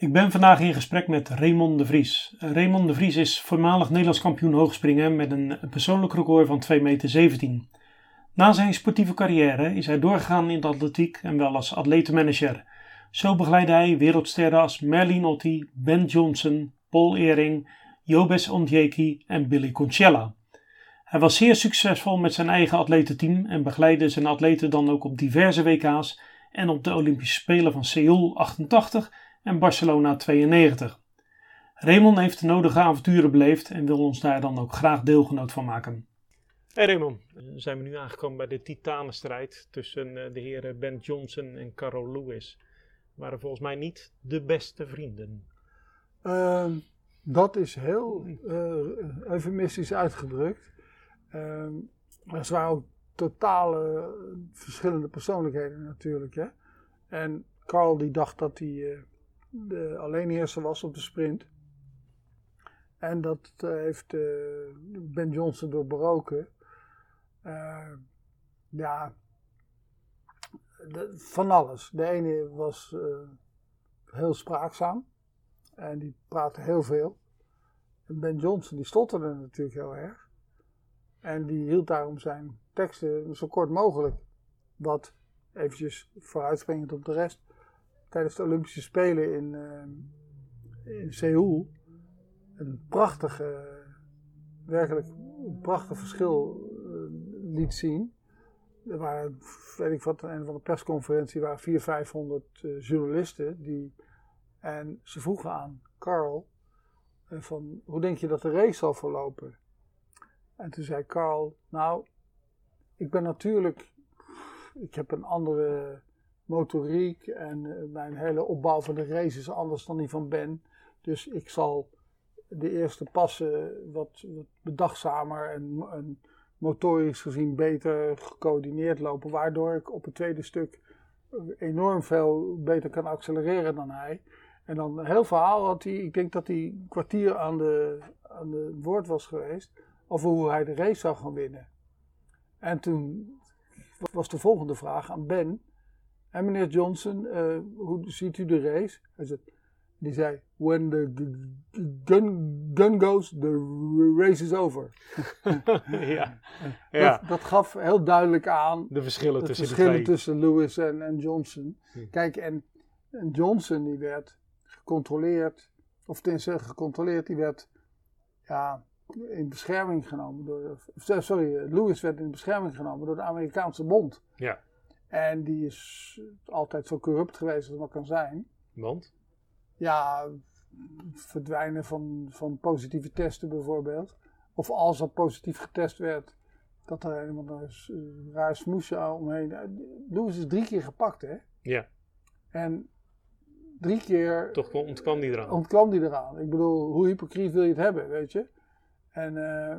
Ik ben vandaag in gesprek met Raymond de Vries. Raymond de Vries is voormalig Nederlands kampioen hoogspringen met een persoonlijk record van 2,17 meter. Na zijn sportieve carrière is hij doorgegaan in de atletiek en wel als atletenmanager. Zo begeleidde hij wereldsterren als Merlin Otti, Ben Johnson, Paul Ehring, Jobes Ondjeki en Billy Concella. Hij was zeer succesvol met zijn eigen atletenteam en begeleidde zijn atleten dan ook op diverse WK's en op de Olympische Spelen van Seoul 88 en Barcelona 92. Raymond heeft de nodige avonturen beleefd en wil ons daar dan ook graag deelgenoot van maken. Hey Raymond, zijn we nu aangekomen bij de titanenstrijd tussen eh, de heren Ben Johnson en Carol Lewis. Waren volgens mij niet de beste vrienden. Uh, dat is heel uh, eufemistisch uitgedrukt. Uh, ze waren ook totale verschillende persoonlijkheden natuurlijk. Hè? En Carl die dacht dat hij de alleenheerser was op de sprint. En dat uh, heeft uh, Ben Johnson doorbroken. Uh, ja, van alles. De ene was heel spraakzaam. En die praatte heel veel. En Ben Johnson die stotterde natuurlijk heel erg. En die hield daarom zijn teksten zo kort mogelijk. Wat eventjes vooruitspringend op de rest tijdens de Olympische Spelen in, uh, in Seoul een prachtige, werkelijk een prachtig verschil uh, liet zien. Er waren, weet ik wat, een van de persconferentie waren 400, 500 uh, journalisten die, en ze vroegen aan Carl van hoe denk je dat de race zal verlopen? En toen zei Carl, nou, ik ben natuurlijk, ik heb een andere motoriek en eh, mijn hele opbouw van de race is anders dan die van Ben. Dus ik zal de eerste passen wat, wat bedachtzamer en, motorisch gezien beter gecoördineerd lopen. Waardoor ik op het tweede stuk enorm veel beter kan accelereren dan hij. En dan heel verhaal had hij, ik denk dat hij een kwartier aan de, aan de woord was geweest. Over hoe hij de race zou gaan winnen. En toen was de volgende vraag aan Ben. En meneer Johnson, uh, hoe ziet u de race? Hij zei, die zei, when the gun, gun goes, the race is over. ja. ja. Dat, dat, gaf heel duidelijk aan de verschillen, tussen, verschillen de tussen Lewis en, en Johnson. Hm. Kijk, en, en, Johnson die werd gecontroleerd, of tenzij gecontroleerd, die werd ja, in bescherming genomen door, sorry, Lewis werd in bescherming genomen door de Amerikaanse bond. Ja. En die is altijd zo corrupt geweest als maar kan zijn. Want? Ja, verdwijnen van, van positieve testen bijvoorbeeld. Of als er positief getest werd, dat er helemaal een raar smoesje omheen. Lewis is drie keer gepakt, hè? Ja. En drie keer. Toch ontkwam die eraan? Ontkwam die eraan. Ik bedoel, hoe hypocriet wil je het hebben, weet je? En uh,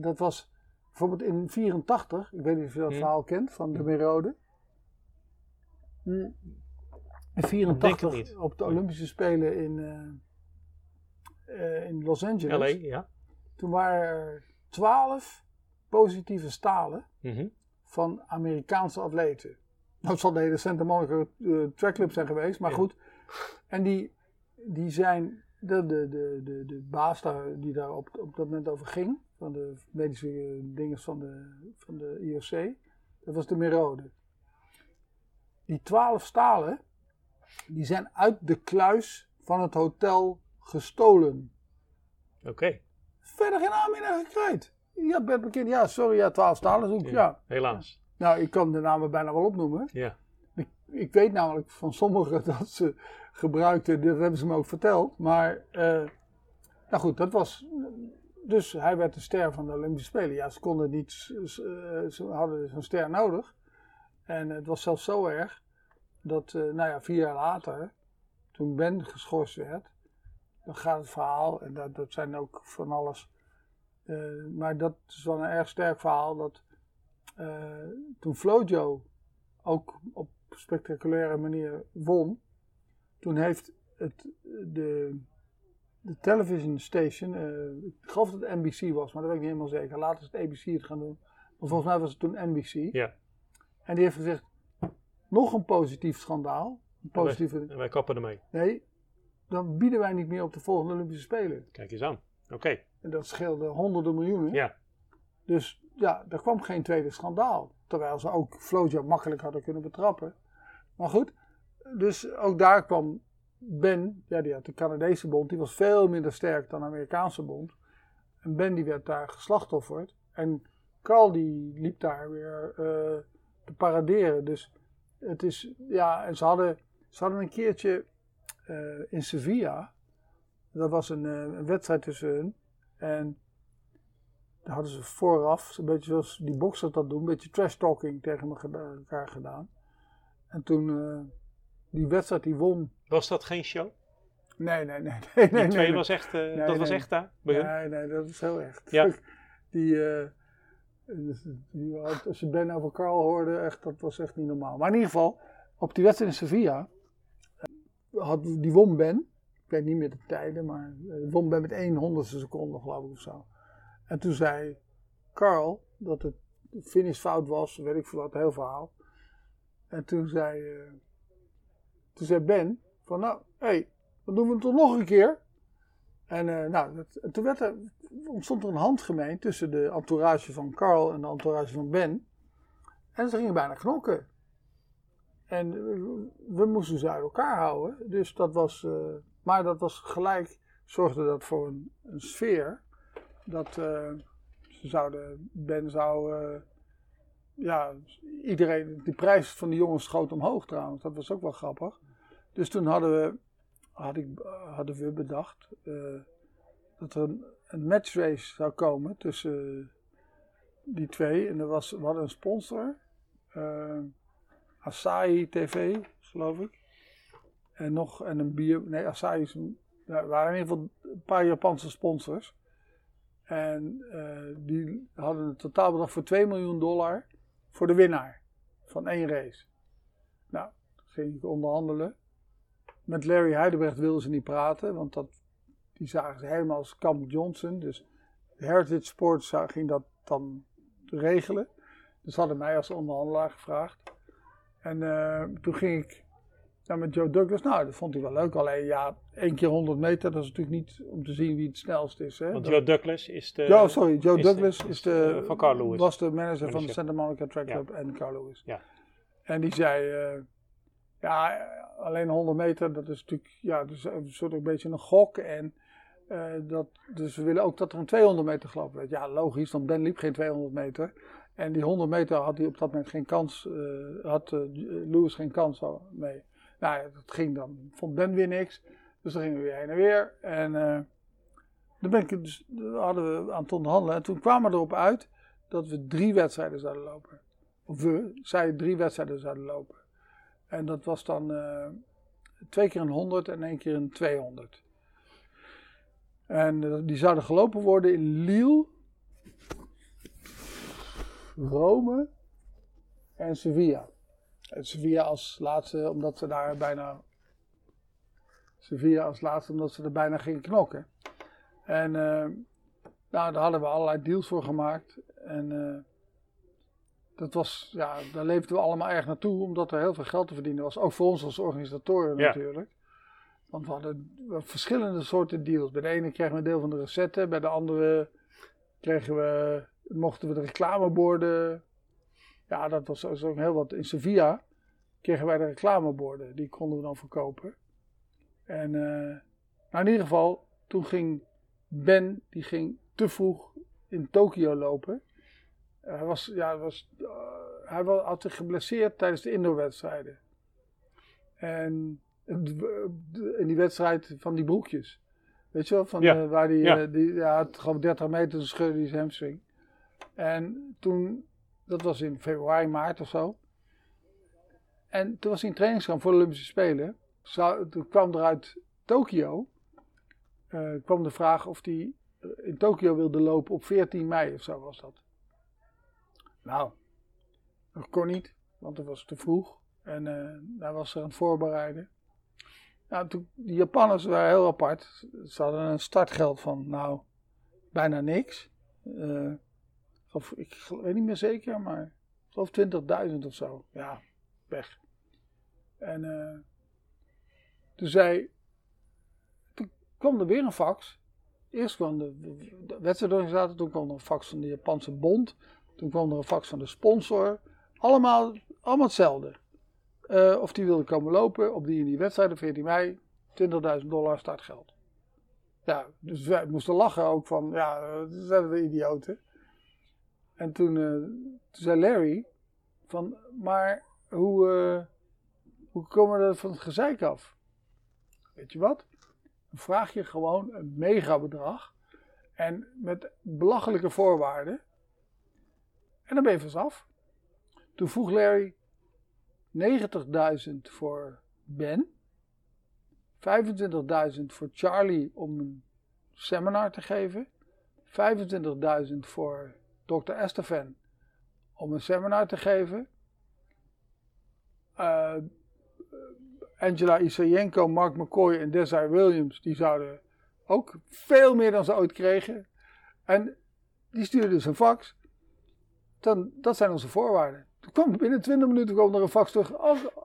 dat was bijvoorbeeld in 84, ik weet niet of je dat hm. verhaal kent van de Merode. In 84 op de Olympische Spelen in, uh, uh, in Los Angeles. LA, ja. Toen waren er 12 positieve stalen mm van Amerikaanse atleten. Dat zal de hele Santa Monica uh, Track Club zijn geweest, maar ja. goed. En die, die zijn, de, de, de, de, de baas daar, die daar op, op dat moment over ging, van de medische dingen van de, van de IOC, dat was de Merode die twaalf stalen, die zijn uit de kluis van het hotel gestolen. Oké. Verder geen aanmerking gekregen. Ja, bent bekend. Ja, sorry, ja, twaalf stalen zoek. Ja, ja. Helaas. Nou, ik kan de namen bijna wel opnoemen. Ja. Ik, ik weet namelijk van sommigen dat ze gebruikten, dat hebben ze me ook verteld. Maar, uh, nou goed, dat was. Dus hij werd de ster van de Olympische Spelen. Ja, ze konden niet. Ze hadden zo'n ster nodig. En het was zelfs zo erg dat, uh, nou ja, vier jaar later, toen Ben geschorst werd, dan gaat het verhaal, en dat, dat zijn ook van alles, uh, maar dat is wel een erg sterk verhaal, dat uh, toen Flojo ook op spectaculaire manier won, toen heeft het, de, de television station, ik geloof dat het NBC was, maar dat weet ik niet helemaal zeker, later is het ABC het gaan doen, maar volgens mij was het toen NBC. Ja. En die heeft gezegd, nog een positief schandaal. Een positieve... En wij, kappen ermee. Nee, dan bieden wij niet meer op de volgende Olympische Spelen. Kijk eens aan. Oké. En dat scheelde honderden miljoenen. Ja. Dus ja, er kwam geen tweede schandaal. Terwijl ze ook Flojo makkelijk hadden kunnen betrappen. Maar goed, dus ook daar kwam Ben, ja, die had de Canadese bond, die was veel minder sterk dan de Amerikaanse bond. En Ben die werd daar geslachtofferd. En Carl die liep daar weer eh, te paraderen. Dus het is, ja, en ze hadden, ze hadden een keertje eh, in Sevilla. Dat was een, eh, een wedstrijd tussen hun. En daar hadden ze vooraf, een beetje zoals die boxers dat doen, een beetje trash talking tegen elkaar gedaan. En toen die wedstrijd die won. Was dat geen show? Nee, nee, nee. nee, die twee nee, was echt, uh, dat was echt daar? Bij nee, nee, dat is heel echt. Ja. Die, die, als je Ben over Carl hoorde, echt, dat was echt niet normaal. Maar in ieder geval, op die wedstrijd in Sevilla, had, die won Ben. Ik weet niet meer de tijden, maar won Ben met 1 honderdste seconde, geloof ik, of zo. En toen zei Carl dat het finish fout was, weet ik veel wat, heel verhaal. En toen zei, uh, toen zei Ben, van nou, hé, hey, dan doen we het toch nog een keer. En nou, toen werd er, ontstond er een handgemeen tussen de entourage van Carl en de entourage van Ben. En ze gingen bijna knokken. En we moesten ze uit elkaar houden. Dus dat was, uh, maar dat was gelijk, zorgde dat voor een, sfeer. Dat uh, ze zouden, Ben zou, ja, iedereen, de prijs van de jongens schoot omhoog trouwens. Dat was ook wel grappig. Dus toen hadden we, had ik, hadden we bedacht dat er een, een matchrace zou komen tussen die twee. En er was, we hadden een sponsor, uh, Asahi TV, geloof ik. En nog en een bier, nee, Asahi is er waren in ieder geval een paar Japanse sponsors. En uh, die hadden een totaalbedrag voor 2 miljoen dollar voor de winnaar van één race. Nou, ging ik onderhandelen. Met Larry Heidebrecht wilden ze niet praten, want dat, die zagen ze helemaal als Camp Johnson. Dus Heritage Sports ging dat dan regelen. Dus ze hadden mij als onderhandelaar gevraagd. En uh, toen ging ik nou, met Joe Douglas. Nou, dat vond hij wel leuk. Alleen ja, één keer 100 meter, dat is natuurlijk niet om te zien wie het snelst is. Hè? Want dat, Joe Douglas is de... Ja, sorry. Joe is Douglas de, is de, van Carl Lewis. was de manager, van de. Santa Monica Track Ja. Club en Carl Lewis. Ja. En die zei, eh, ja, alleen 100 meter, dat is natuurlijk ja, dus een soort een beetje een gok. En eh, dat, dus we willen ook dat er een 200 meter gelopen werd. Ja, logisch, want Ben liep geen 200 meter. En die 100 meter had hij op dat moment geen kans, eh, had eh, Lewis geen kans mee. Nou ja, dat ging dan, vond Ben weer niks. Dus dan gingen we weer heen en weer. En dan dus, hadden we aan het onderhandelen. En toen kwamen we erop uit dat we drie wedstrijden zouden lopen. Of we, zij drie wedstrijden zouden lopen. En dat was dan twee keer een 100 en één keer een 200. En eh, die zouden gelopen worden in Lille, Rome en Sevilla. En Sevilla als laatste, omdat ze daar bijna. Sevilla als laatste, omdat ze er bijna gingen knokken. En eh, nou, daar hadden we allerlei deals voor gemaakt. En eh, dat was, ja, daar leefden we allemaal erg naartoe, omdat er heel veel geld te verdienen was. Ook voor ons als organisatoren Ja. natuurlijk. Want we hadden verschillende soorten deals. Bij de ene kregen we deel van de recette, bij de andere kregen we, mochten we de reclameborden. Ja, dat was, ook heel wat. In Sevilla kregen wij de reclameborden, die konden we dan verkopen. En uh, nou in ieder geval, toen ging Ben, die ging te vroeg in Tokio lopen. Hij was, ja, was, uh, hij had zich geblesseerd tijdens de indoorwedstrijden. En in die wedstrijd van die broekjes. Weet je wel, van, Ja. uh, waar die, Ja. ja. die ja, het gewoon 30 meter dus scheurde hij zijn hamstring. En toen, dat was in februari, maart of zo. En toen was hij in trainingskamp voor de Olympische Spelen. Zou, toen kwam er uit Tokio, uh, kwam de vraag of hij in Tokio wilde lopen op 14 mei of zo was dat. Nou, dat kon niet, want het was te vroeg. En hij was er aan het voorbereiden. Nou, toen, die Japanners waren heel apart. Ze hadden een startgeld van, nou, bijna niks. Uh, of, ik weet niet meer zeker, maar ik geloof 20.000 of zo. Ja, weg. En uh, toen zei kwam er weer een fax. Eerst kwam de, de wedstrijdorganisator, toen kwam er een fax van de Japanse bond. Toen kwam er een fax van de sponsor. Allemaal, allemaal hetzelfde. Eh, of die wilde komen lopen op die die wedstrijd op 14 mei. 20.000 dollar startgeld. Ja, dus wij moesten lachen ook van, ja, dat zijn we idioten. En toen, eh, toen zei Larry van, maar hoe, eh, hoe komen we er van het gezeik af? Weet je wat? Dan vraag je gewoon een megabedrag en met belachelijke voorwaarden. En dan ben je vanaf. Toen vroeg Larry 90.000 voor Ben. 25.000 voor Charlie om een seminar te geven. 25.000 voor Dr. Estefan om een seminar te geven. Uh, Angela Isayenko, Mark McCoy en Desiree Williams, die zouden ook veel meer dan ze ooit kregen. En die stuurden dus een fax. Dan, dat zijn onze voorwaarden. Kwam binnen 20 minuten kwam er een fax terug.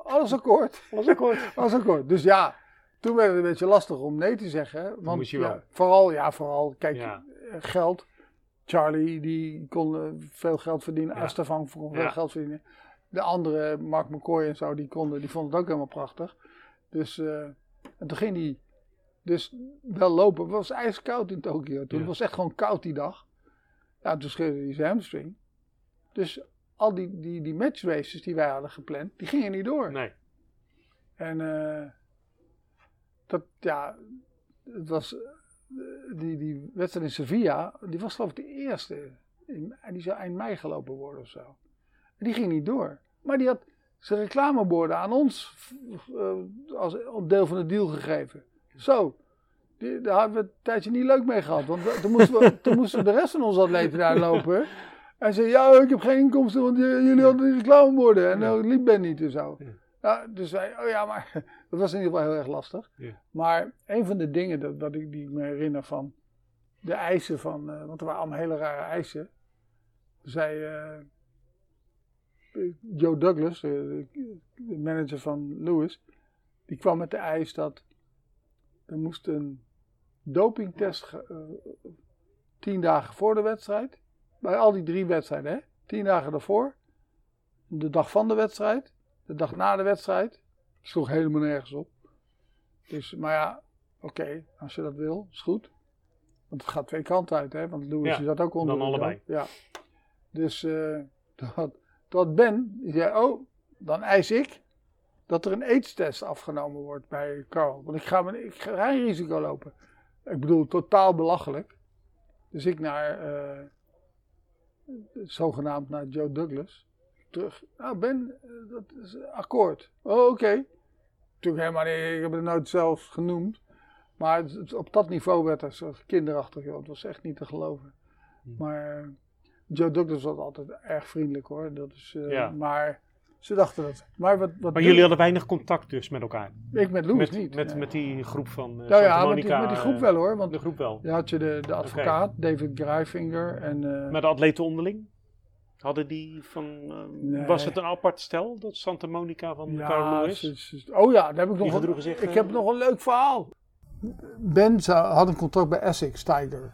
Alles, akkoord. Alles akkoord. alles akkoord. Dus ja, toen werd het een beetje lastig om nee te zeggen. Want ja, vooral, ja, vooral, kijk, ja. geld. Charlie, die kon eh, veel geld verdienen. Ja. Estefan kon veel geld verdienen. De andere, Mark McCoy en zo, die, konden, die vonden het ook helemaal prachtig. Dus, uh, en toen ging hij dus wel lopen. Het was ijskoud in Tokio. Toen ja. was echt gewoon koud die dag. Ja, toen scheurde hij zijn hamstring. Dus al die, die, die match races die wij hadden gepland, die gingen niet door. Nee. En uh, dat, ja, het was, die, die wedstrijd in Sevilla, die was geloof ik de eerste. En die zou eind mei gelopen worden of zo. En die ging niet door. Maar die had zijn reclameborden aan ons uh, als deel van de deal gegeven. Zo. Die, daar hebben we een tijdje niet leuk mee gehad. Want toen moesten, we, toen moesten de rest van onze atleten daar lopen. En zei, ja, ik heb geen inkomsten, want jullie hadden die reclameborden. En dan liep Ben niet en zo. Ja, dus wij, oh ja, maar dat was in ieder geval heel erg lastig. Ja. Maar een van de dingen dat, dat ik die me herinner van de eisen van, uh, want er waren allemaal hele rare eisen. Zei uh, Joe Douglas, de, de, manager van Lewis, die kwam met de eis dat er moest een dopingtest tien dagen voor de wedstrijd. Bij al die drie wedstrijden, hè? Tien dagen daarvoor. De dag van de wedstrijd. De dag na de wedstrijd. Sloeg helemaal nergens op. Dus, maar ja, oké, okay, als je dat wil, is goed. Want het gaat twee kanten uit, hè? Want Louis ja, zat ook onder. Dan allebei. Ja. Dus uh, toen, had, Ben, die zei, oh, dan eis ik dat er een aids-test afgenomen wordt bij Carl. Want ik ga, ik ga geen risico lopen. Ik bedoel, totaal belachelijk. Dus ik naar, uh, zogenaamd naar Joe Douglas terug. Nou, Ben, eh, dat is akkoord. Oh, oké. Okay. Natuurlijk helemaal niet, ik heb het nooit zelf genoemd. Maar het, op dat niveau werd het zo kinderachtig, joh. Het was echt niet te geloven. Hmm. Maar uh, Joe Douglas was altijd erg vriendelijk hoor. Dat is, uh, ja. Maar ze dachten dat. Maar, wat, wat maar jullie hadden weinig contact dus met elkaar? Ik met Louis met, niet. Met, nee. met die groep van uh, nou ja, met die, met die, groep wel hoor. Want de groep wel. Je had je de, de advocaat, okay. David Greifinger. En, uh, met de atleten onderling? Hadden die van. Uh, nee. Was het een apart stel, dat Santa Monica van ja, Carl Lewis? Is, is, oh ja, daar heb ik nog. Een, zich, ik heb nog een leuk verhaal. Ben had een contract bij Essex Tiger.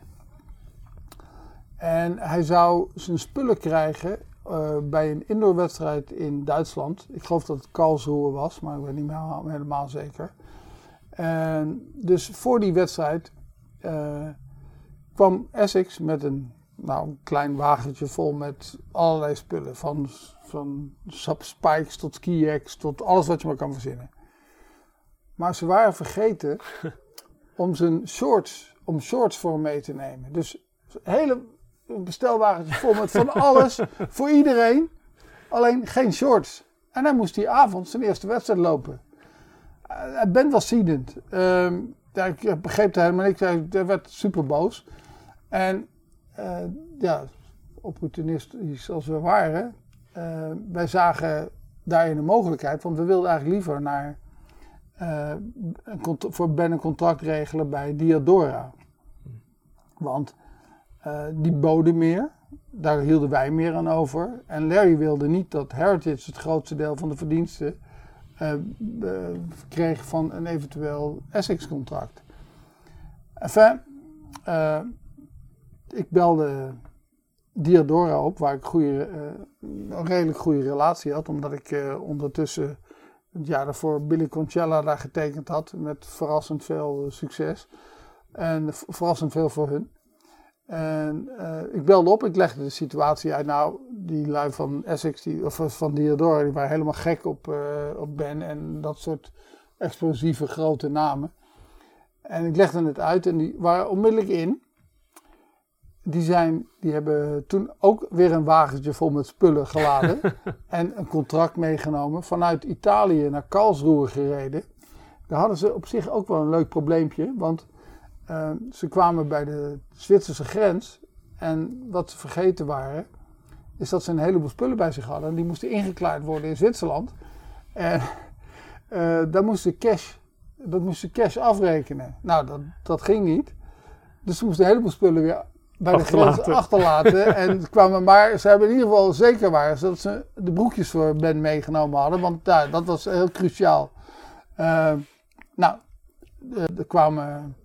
En hij zou zijn spullen krijgen uh, bij een indoorwedstrijd in Duitsland. Ik geloof dat het Karlsruhe was, maar ik weet niet meer helemaal zeker. En dus voor die wedstrijd uh, kwam Essex met een nou, een klein wagentje vol met allerlei spullen. Van, van spikes tot ski tot alles wat je maar kan verzinnen. Maar ze waren vergeten om zijn shorts, om shorts voor hem mee te nemen. Dus een bestelwagentje vol met van alles voor iedereen. Alleen geen shorts. En hij moest die avond zijn eerste wedstrijd lopen. Uh, ben was ziedend. Uh, ik begreep het helemaal niet. Hij werd super boos. En uh, ja, opportunistisch als we waren, wij zagen daarin een mogelijkheid, want we wilden eigenlijk liever naar, voor Ben een contract regelen bij Diadora. Want die boden meer, daar hielden wij meer aan over. En Larry wilde niet dat Heritage het grootste deel van de verdiensten kreeg van een eventueel Essex-contract. Enfin, uh, ik belde Diadora op, waar ik goede, een redelijk goede relatie had, omdat ik ondertussen het jaar daarvoor Billy Concella daar getekend had met verrassend veel succes. En verrassend veel voor hun. En uh, ik belde op, ik legde de situatie uit. Nou, die lui van Essex, die, of van Diodora, die waren helemaal gek op, uh, op Ben en dat soort explosieve grote namen. En ik legde het uit en die waren onmiddellijk in. Die, zijn, die hebben toen ook weer een wagentje vol met spullen geladen. en een contract meegenomen. Vanuit Italië naar Karlsruhe gereden. Daar hadden ze op zich ook wel een leuk probleempje. Want uh, ze kwamen bij de Zwitserse grens. En wat ze vergeten waren, is dat ze een heleboel spullen bij zich hadden. En die moesten ingeklaard worden in Zwitserland. En uh, daar moesten cash, dat moesten cash afrekenen. Nou, dat, dat ging niet. Dus ze moesten een heleboel spullen weer bij de grens achterlaten. en kwamen maar, ze hebben in ieder geval zeker waren dat ze de broekjes voor Ben meegenomen hadden. Want ja, dat was heel cruciaal. Uh, nou, er kwamen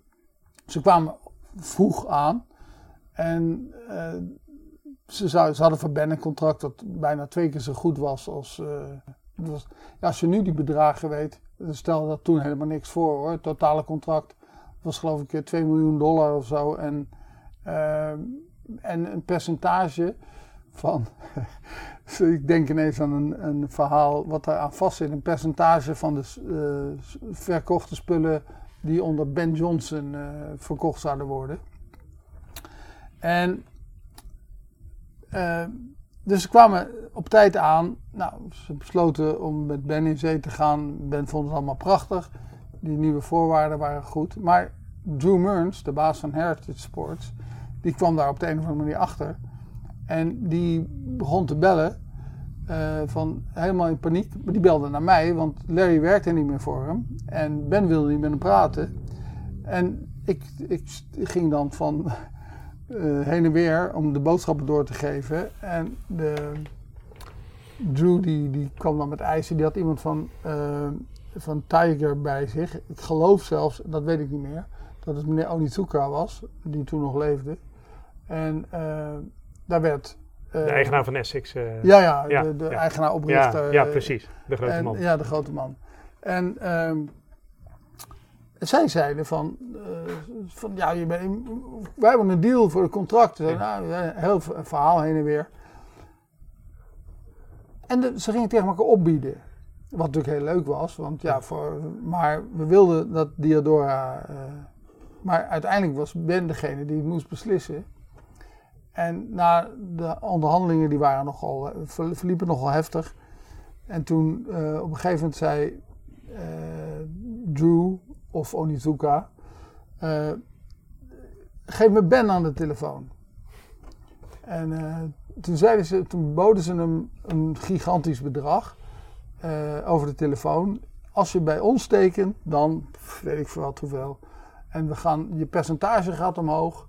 ze kwamen vroeg aan en uh, ze, zou, ze, hadden voor Ben een contract dat bijna twee keer zo goed was als. Was ja, als je nu die bedragen weet, stelde dat toen helemaal niks voor hoor. Het totale contract was geloof ik 2 miljoen dollar of zo. En, en een percentage van. ik denk ineens aan een, een verhaal wat daar aan vast zit. Een percentage van de verkochte spullen die onder Ben Johnson uh, verkocht zouden worden. En uh, dus ze kwamen op tijd aan. Nou, ze besloten om met Ben in zee te gaan. Ben vond het allemaal prachtig. Die nieuwe voorwaarden waren goed. Maar Drew Mearns, de baas van Heritage Sports, die kwam daar op de een of andere manier achter. En die begon te bellen. Uh, van helemaal in paniek. Maar die belde naar mij, want Larry werkte niet meer voor hem. En Ben wilde niet met hem praten. En ik, ik ging dan van uh, heen en weer om de boodschappen door te geven. En de, Drew die, die kwam dan met eisen. Die had iemand van, uh, van Tiger bij zich. Ik geloof zelfs, dat weet ik niet meer, dat het meneer Onitsuka was, die toen nog leefde. En daar werd de eh, eigenaar van Essex. Uh, ja, ja, ja, de, de ja. eigenaar oprichter. Ja, ja, precies. De grote en, man. Ja, de grote man. En um, zij zeiden van, van ja, je bent, wij hebben een deal voor het contract. Nou, heel verhaal heen en weer. En de, ze gingen tegen elkaar opbieden. Wat natuurlijk heel leuk was, want ja, voor, maar we wilden dat Diodora. Uh, maar uiteindelijk was Ben degene die moest beslissen. En na de onderhandelingen, die waren nogal, eh, verliepen nogal heftig. En toen uh, op een gegeven moment zei uh, Drew of Onizuka, geef me Ben aan de telefoon. En toen, zeiden ze, toen boden ze hem een gigantisch bedrag over de telefoon. Als je bij ons tekent, dan weet ik veel wat hoeveel. En we gaan, je percentage gaat omhoog.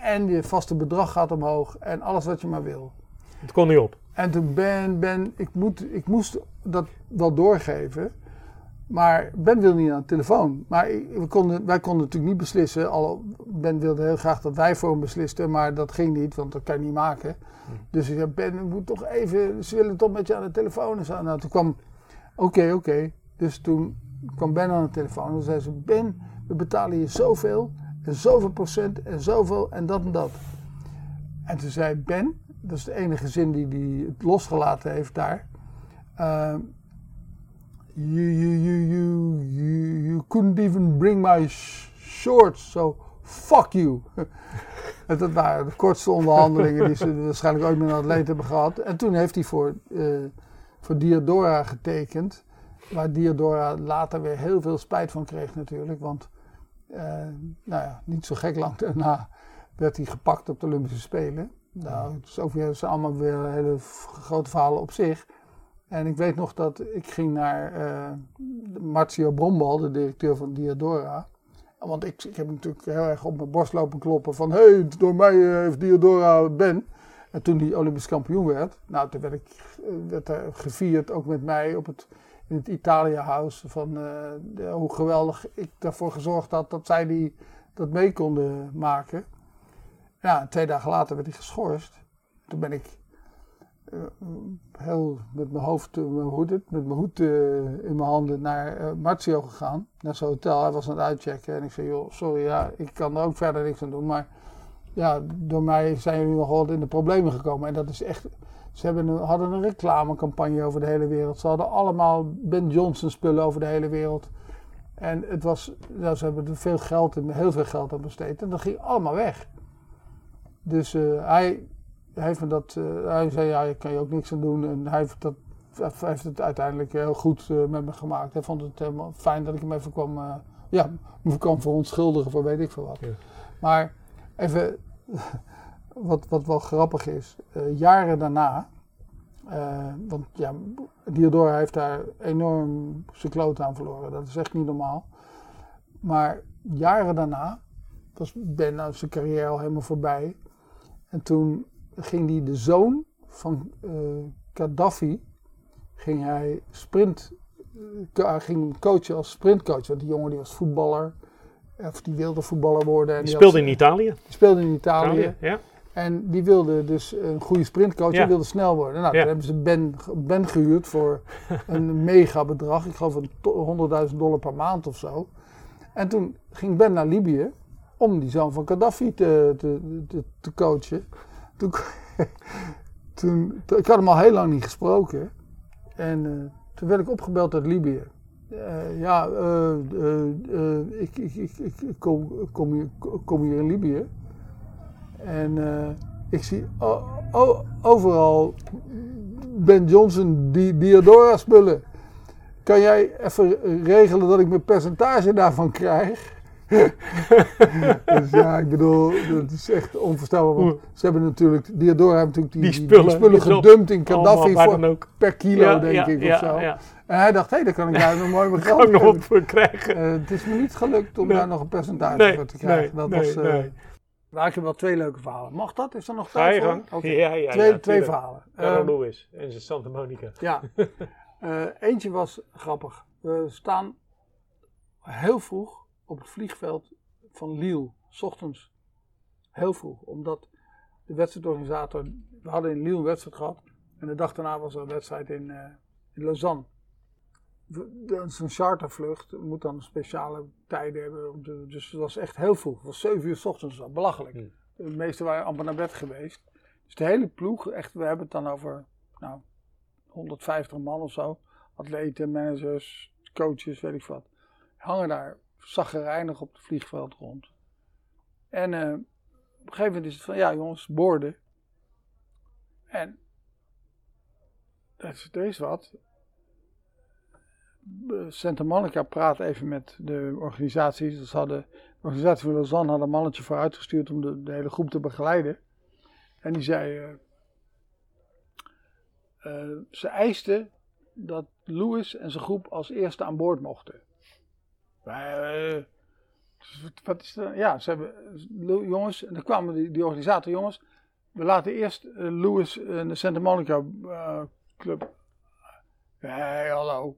En je vaste bedrag gaat omhoog. En alles wat je maar wil. Het kon niet op. En toen ben, ben ik, moet, ik moest dat wel doorgeven. Maar Ben wilde niet aan de telefoon. Maar we konden, wij konden natuurlijk niet beslissen. Al, ben wilde heel graag dat wij voor hem beslisten. Maar dat ging niet, want dat kan je niet maken. Hm. Dus ik zei, Ben, ik moet toch even... Ze willen toch met je aan de telefoon. En zo. Nou, toen kwam... Oké, okay, oké. Okay. Dus toen kwam Ben aan de telefoon. En zei ze, Ben, we betalen je zoveel en zoveel procent en zoveel en dat en dat. En toen zei Ben, dat is de enige zin die hij het losgelaten heeft daar. Uh, you, you, you, you, you, couldn't even bring my shorts, so fuck you. en dat waren de kortste onderhandelingen die ze waarschijnlijk ooit met een atleet hebben gehad. En toen heeft hij voor, uh, voor Diodora getekend. Waar Diodora later weer heel veel spijt van kreeg natuurlijk. Want uh, nou ja, niet zo gek lang daarna werd hij gepakt op de Olympische Spelen. Nou, het is ook weer, zijn allemaal weer hele grote verhalen op zich. En ik weet nog dat ik ging naar uh, Marcio Brombal, de directeur van Diadora. Want ik, ik heb natuurlijk heel erg op mijn borst lopen kloppen van... hé, hey, door mij uh, heeft Diodora Ben. En toen die Olympisch kampioen werd... nou, toen werd, ik, werd er gevierd, ook met mij op het in het Italia House. Van de, hoe geweldig ik daarvoor gezorgd had dat zij die, dat mee konden maken. Ja, twee dagen later werd hij geschorst. Toen ben ik uh, heel met mijn hoofd, uh, hoe het, met mijn hoed in mijn handen naar Marzio gegaan. Naar zijn hotel. Hij was aan het uitchecken. En ik zei, joh, sorry, ja, ik kan er ook verder niks aan doen. Maar ja, door mij zijn jullie nogal in de problemen gekomen. En dat is echt... Ze hebben een, hadden een reclamecampagne over de hele wereld. Ze hadden allemaal Ben Johnson spullen over de hele wereld. En het was, nou, ze hebben er veel geld, heel veel geld aan besteed. En dat ging allemaal weg. Dus uh, hij, heeft me dat, uh, hij zei, ja, je kan je ook niks aan doen. En hij heeft, dat, heeft het uiteindelijk heel goed uh, met me gemaakt. Hij vond het helemaal fijn dat ik hem even kwam, ja, me kwam verontschuldigen voor weet ik veel wat. Ja. Maar even, wat, wat wel grappig is, jaren daarna, want ja, Diodor heeft daar enorm zijn kloot aan verloren. Dat is echt niet normaal. Maar jaren daarna was Ben nou zijn carrière al helemaal voorbij. En toen ging hij de zoon van uh, Gaddafi, ging hij sprint, uh, ging coachen als sprintcoach. Want die jongen die was voetballer, of die wilde voetballer worden. En die, speelde in Italië? Die speelde in Italië. Italië ja. En die wilde dus een goede sprintcoach en wilde snel worden. Nou, toen hebben ze Ben, ben gehuurd voor een mega bedrag. Ik geloof 100.000 dollar per maand of zo. En toen ging Ben naar Libië om die zoon van Gaddafi te, te, te, te coachen. Toen, toen, ik had hem al heel lang niet gesproken. En uh, toen werd ik opgebeld uit Libië. Uh, ja, uh, ik, ik, ik, ik, kom, kom, hier, kom hier in Libië. En ik zie overal Ben Johnson die Diodora spullen. Kan jij even regelen dat ik mijn percentage daarvan krijg? dus ja, ik bedoel, dat is echt onvoorstelbaar. Want ze hebben natuurlijk, Diodora hebben natuurlijk die, die spullen, die spullen gedumpt in Gaddafi voor, per kilo, denk ik, ja, of zo. En hij dacht, hé, hey, daar kan ik daar nog mooi mijn geld nog op voor krijgen. Uh, het is me niet gelukt om daar nog een percentage nee, voor te krijgen. dat was, uh, nee. Maar ik heb wel twee leuke verhalen. Mag dat? Is er nog tijd voor? Okay. Ja, ja, twee, ja, twee verhalen. Carlo uh, Lewis en zijn Santa Monica. Ja. uh, eentje was grappig. We staan heel vroeg op het vliegveld van Lille, s ochtends. Heel vroeg, omdat de wedstrijdorganisator, we hadden in Lille een wedstrijd gehad. En de dag daarna was er een wedstrijd in, uh, in Lausanne. Een chartervlucht, moet dan speciale tijden hebben. Dus het was echt heel vroeg. Het was 7 uur s ochtends, belachelijk. Hmm. De meesten waren amper naar bed geweest. Dus de hele ploeg, echt, we hebben het dan over nou, 150 man of zo. Atleten, managers, coaches, weet ik wat. Hangen daar zaggerijnig op het vliegveld rond. En uh, op een gegeven moment is het van, ja jongens, boorden. En er is, er is wat. Santa Monica praat even met de organisaties. Dus hadden, de organisatie van Lausanne had een mannetje voor uitgestuurd om de, hele groep te begeleiden. En die zei, uh, uh, ze eisten dat Louis en zijn groep als eerste aan boord mochten. Uh, wat is er? Ja, ze hebben, jongens, en dan kwamen die, organisator, jongens, we laten eerst Louis en de Santa Monica Club. hey, hallo.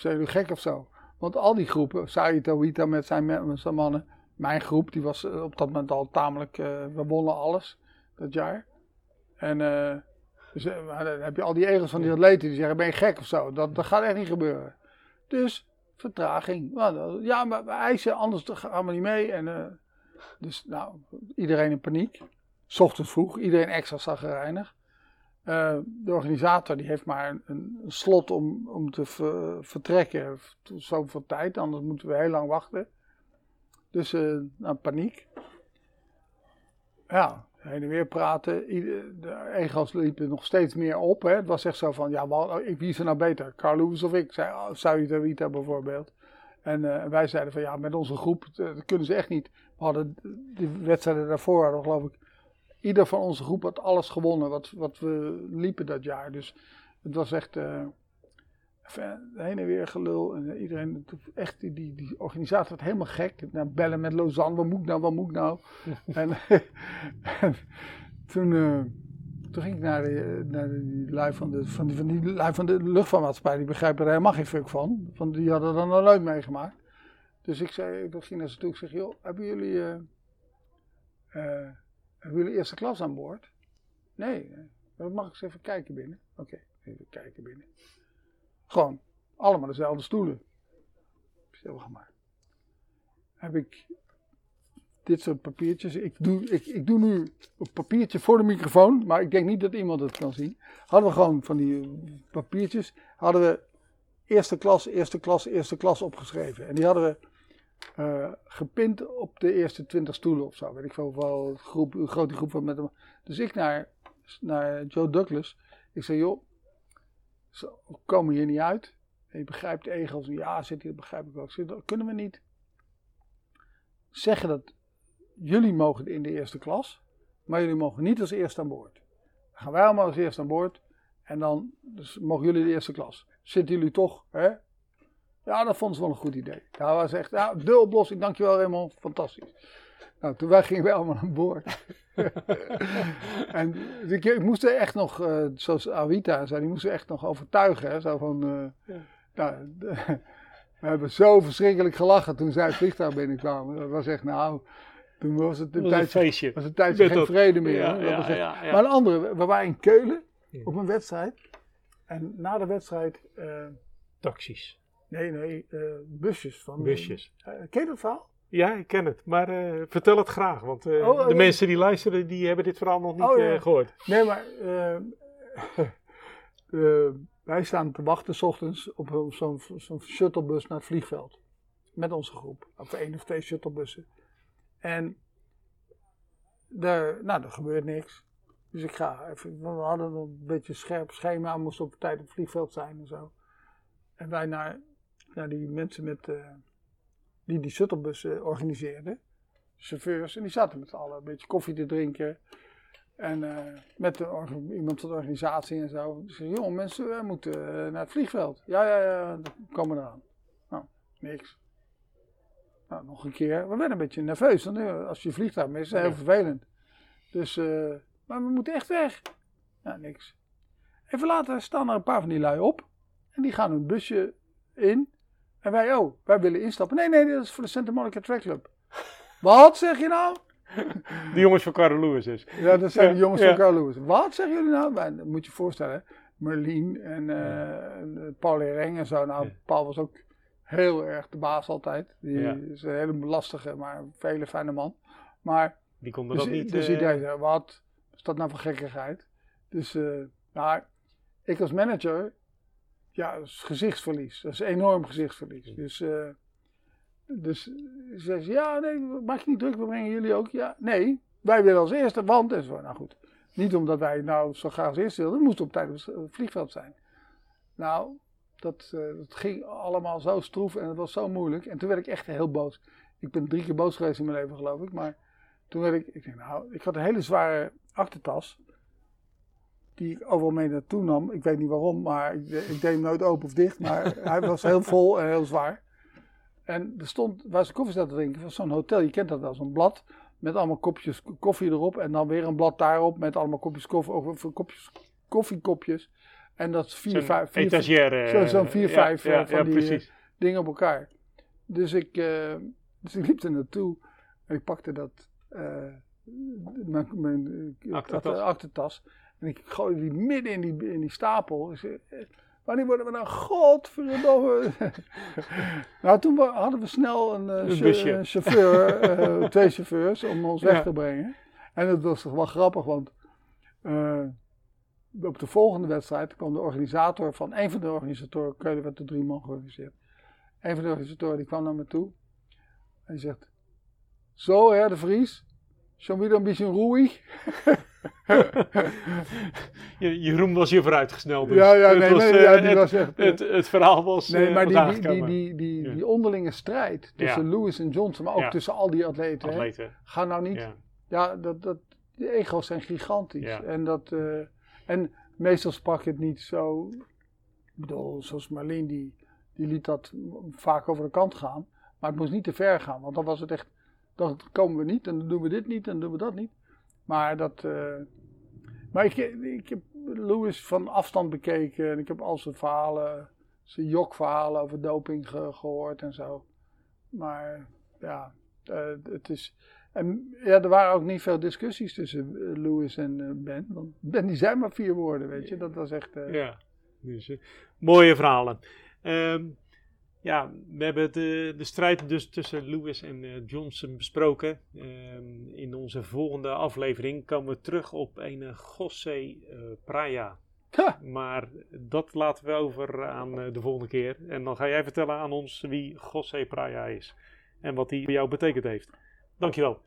Zijn jullie gek of zo? Want al die groepen, Saito Wita met zijn, met zijn mannen, mijn groep, die was op dat moment al tamelijk, we wonnen alles dat jaar. En dus, dan heb je al die egels van die atleten die zeggen, ben je gek of zo? Dat, dat gaat echt niet gebeuren. Dus vertraging. Ja, maar we eisen, anders gaan we niet mee. En, uh, dus nou, iedereen in paniek. S ochtends vroeg, iedereen extra zagrijnig. Uh, de organisator die heeft maar een, een slot om, om te vertrekken. Zoveel tijd, anders moeten we heel lang wachten. Dus uh, nou, paniek. Ja, heen en weer praten. De ego's liepen nog steeds meer op. Hè. Het was echt zo van, ja, wie is er nou beter? Carl of ik? Zei oh, bijvoorbeeld. En uh, wij zeiden van, ja, met onze groep kunnen ze echt niet. We hadden de wedstrijden daarvoor, hadden geloof ik, ieder van onze groep had alles gewonnen wat, wat we liepen dat jaar. Dus het was echt... Uh, heen en weer gelul. En iedereen, echt, die, die, die organisatie werd helemaal gek. Nou, bellen met Lausanne, wat moet ik nou, wat moet ik nou? en, en, toen, uh, toen ging ik naar, de, naar die lui van de, van die, van die, lui van de luchtvaartmaatschappij. Die begrijpen er helemaal geen fuck van. van die hadden dat nog nooit meegemaakt. Dus ik zei, ik ging naar ze toe, ik zeg, joh, hebben jullie, uh, hebben jullie eerste klas aan boord? Nee, mag ik eens even kijken binnen. Oké, even kijken binnen. Gewoon, allemaal dezelfde stoelen. Stil maar. Heb ik dit soort papiertjes. Ik doe, ik, ik doe nu een papiertje voor de microfoon, maar ik denk niet dat iemand het kan zien. Hadden we gewoon van die papiertjes, hadden we eerste klas, eerste klas, eerste klas opgeschreven. En die hadden we uh, gepint op de eerste twintig stoelen of zo. Weet ik veel, wel groep, groot die groep was met hem. Dus ik naar, naar Joe Douglas. Ik zei, joh, we komen hier niet uit. En je begrijpt egels. Ja, zit hier, dat begrijp ik wel. Ik zei, kunnen we niet zeggen dat jullie mogen in de eerste klas, maar jullie mogen niet als eerste aan boord. Dan gaan wij allemaal als eerste aan boord en dan dus mogen jullie de eerste klas. Zitten jullie toch, hè? Ja, dat vonden ze wel een goed idee. Dat was echt, ja, de oplossing, dankjewel Raymond, fantastisch. Nou, toen wij gingen wij allemaal aan boord. en ik, ik, moest er echt nog, uh, zoals Awita zei, die moest er echt nog overtuigen. Hè, zo van, uh, ja. nou, we hebben zo verschrikkelijk gelachen toen zij het vliegtuig binnenkwamen. Dat was echt, nou, toen was het een, tijdje, een feestje. Was een tijdje geen vrede meer. Ja, ja, ja, maar een andere, we waren in Keulen op een wedstrijd. En na de wedstrijd... Uh, Taxis. Nee, nee, uh, busjes. Van, busjes. Uh, ken je dat verhaal? Ja, ik ken het. Maar vertel het graag. Want oh, de mensen die luisteren, die hebben dit verhaal nog niet oh, gehoord. Nee, maar... wij staan te wachten s ochtends op zo'n zo'n shuttlebus naar het vliegveld. Met onze groep. Of één of twee shuttlebussen. En er, nou, er gebeurt niks. Dus ik ga even, we hadden een beetje scherp schema, moesten op tijd op het vliegveld zijn en zo. En wij naar, naar die mensen met, uh, die die shuttlebussen organiseerden, chauffeurs, en die zaten met z'n allen een beetje koffie te drinken. En uh, met de, iemand van de organisatie en zo. Dus joh, mensen, we moeten naar het vliegveld. Ja, ja, ja, dan komen we eraan. Nou, niks. Nou, nog een keer. We werden een beetje nerveus. Want als je vliegtuig mist, is het heel vervelend. Dus, uh, maar we moeten echt weg. Ja, niks. Even later staan er een paar van die lui op. En die gaan hun busje in. En wij, oh, wij willen instappen. Nee, nee, dat is voor de Santa Monica Track Club. Wat zeg je nou? De jongens van Carl Lewis is. Ja, dat zijn de jongens van Carl Lewis. Wat zeggen jullie nou? Maar, moet je je voorstellen. Merlin en, uh, Paul Reng en zo. Nou, Paul was ook heel erg de baas altijd. Die is een hele lastige, maar vele fijne man. Maar die konden dus, dat niet. Dus uh, idee, wat is dat nou voor gekkigheid? Dus, uh, nou, ik als manager, ja, dat is gezichtsverlies. Dat is enorm gezichtsverlies. Dus, uh, dus zei ze, ja, nee, maak je niet druk, we brengen jullie ook. Ja, nee, wij willen als eerste, want enzovoort. Nou goed, niet omdat wij nou zo graag als eerste wilden, we moesten op tijd op het vliegveld zijn. Nou, dat, uh, dat ging allemaal zo stroef en het was zo moeilijk. En toen werd ik echt heel boos. Ik ben drie keer boos geweest in mijn leven, geloof ik. Maar toen werd ik, ik denk, nou, ik had een hele zware achtertas. Die ik overal mee naartoe nam. Ik weet niet waarom, maar ik, ik deed hem nooit open of dicht. Maar hij was heel vol en heel zwaar. En er stond, waar ze koffie zaten drinken, was zo'n hotel, je kent dat wel, zo'n blad. Met allemaal kopjes koffie erop. En dan weer een blad daarop met allemaal kopjes koffie, of kopjes, koffiekopjes. En dat is vier, vijf, vier, etagère. Zo'n vier, vijf ja, van die uh, dingen op elkaar. Dus ik, uh, dus ik liep er naartoe en ik pakte dat, uh, mijn, mijn achtertas. achtertas. En ik gooide die midden in die, in die stapel. Zei, wanneer worden we nou godverdomme... nou, toen hadden we snel een, een chauffeur, twee chauffeurs, om ons weg te brengen. En dat was toch wel grappig, want op de volgende wedstrijd kwam de organisator van een van de organisatoren, Keulen werd de drie man georganiseerd. Een van de organisatoren die kwam naar me toe en die zegt: Zo, hè, de Vries, schon wieder een beetje roei. Je, Jeroen was hier vooruitgesneld. Dus ja, ja, nee, was, nee, ja, die het, was echt. Het, het, verhaal was. Nee, uh, maar die, die, die, die, die, onderlinge strijd tussen ja. Lewis en Johnson, maar ook tussen al die atleten. atleten. Hè, ga nou niet. Ja, dat, dat, de ego's zijn gigantisch. En dat. Uh, en meestal sprak je het niet zo. Ik bedoel, zoals Marleen, die, die liet dat vaak over de kant gaan. Maar het moest niet te ver gaan, want dan was het echt. Dan komen we niet en dan doen we dit niet en dan doen we dat niet. Maar dat. Uh, maar ik, ik heb Louis van afstand bekeken en ik heb al zijn verhalen, zijn jokverhalen over doping ge, gehoord en zo. Maar ja, het is. En ja, er waren ook niet veel discussies tussen Lewis en Ben. Want Ben die zei maar vier woorden, weet je. Dat was echt. Ja, dus mooie verhalen. Um, ja, we hebben de, de strijd dus tussen Lewis en uh, Johnson besproken. Um, in onze volgende aflevering komen we terug op een José uh, Praia. Maar dat laten we over aan uh, de volgende keer. En dan ga jij vertellen aan ons wie José Praia is. En wat hij voor jou betekend heeft. Dankjewel.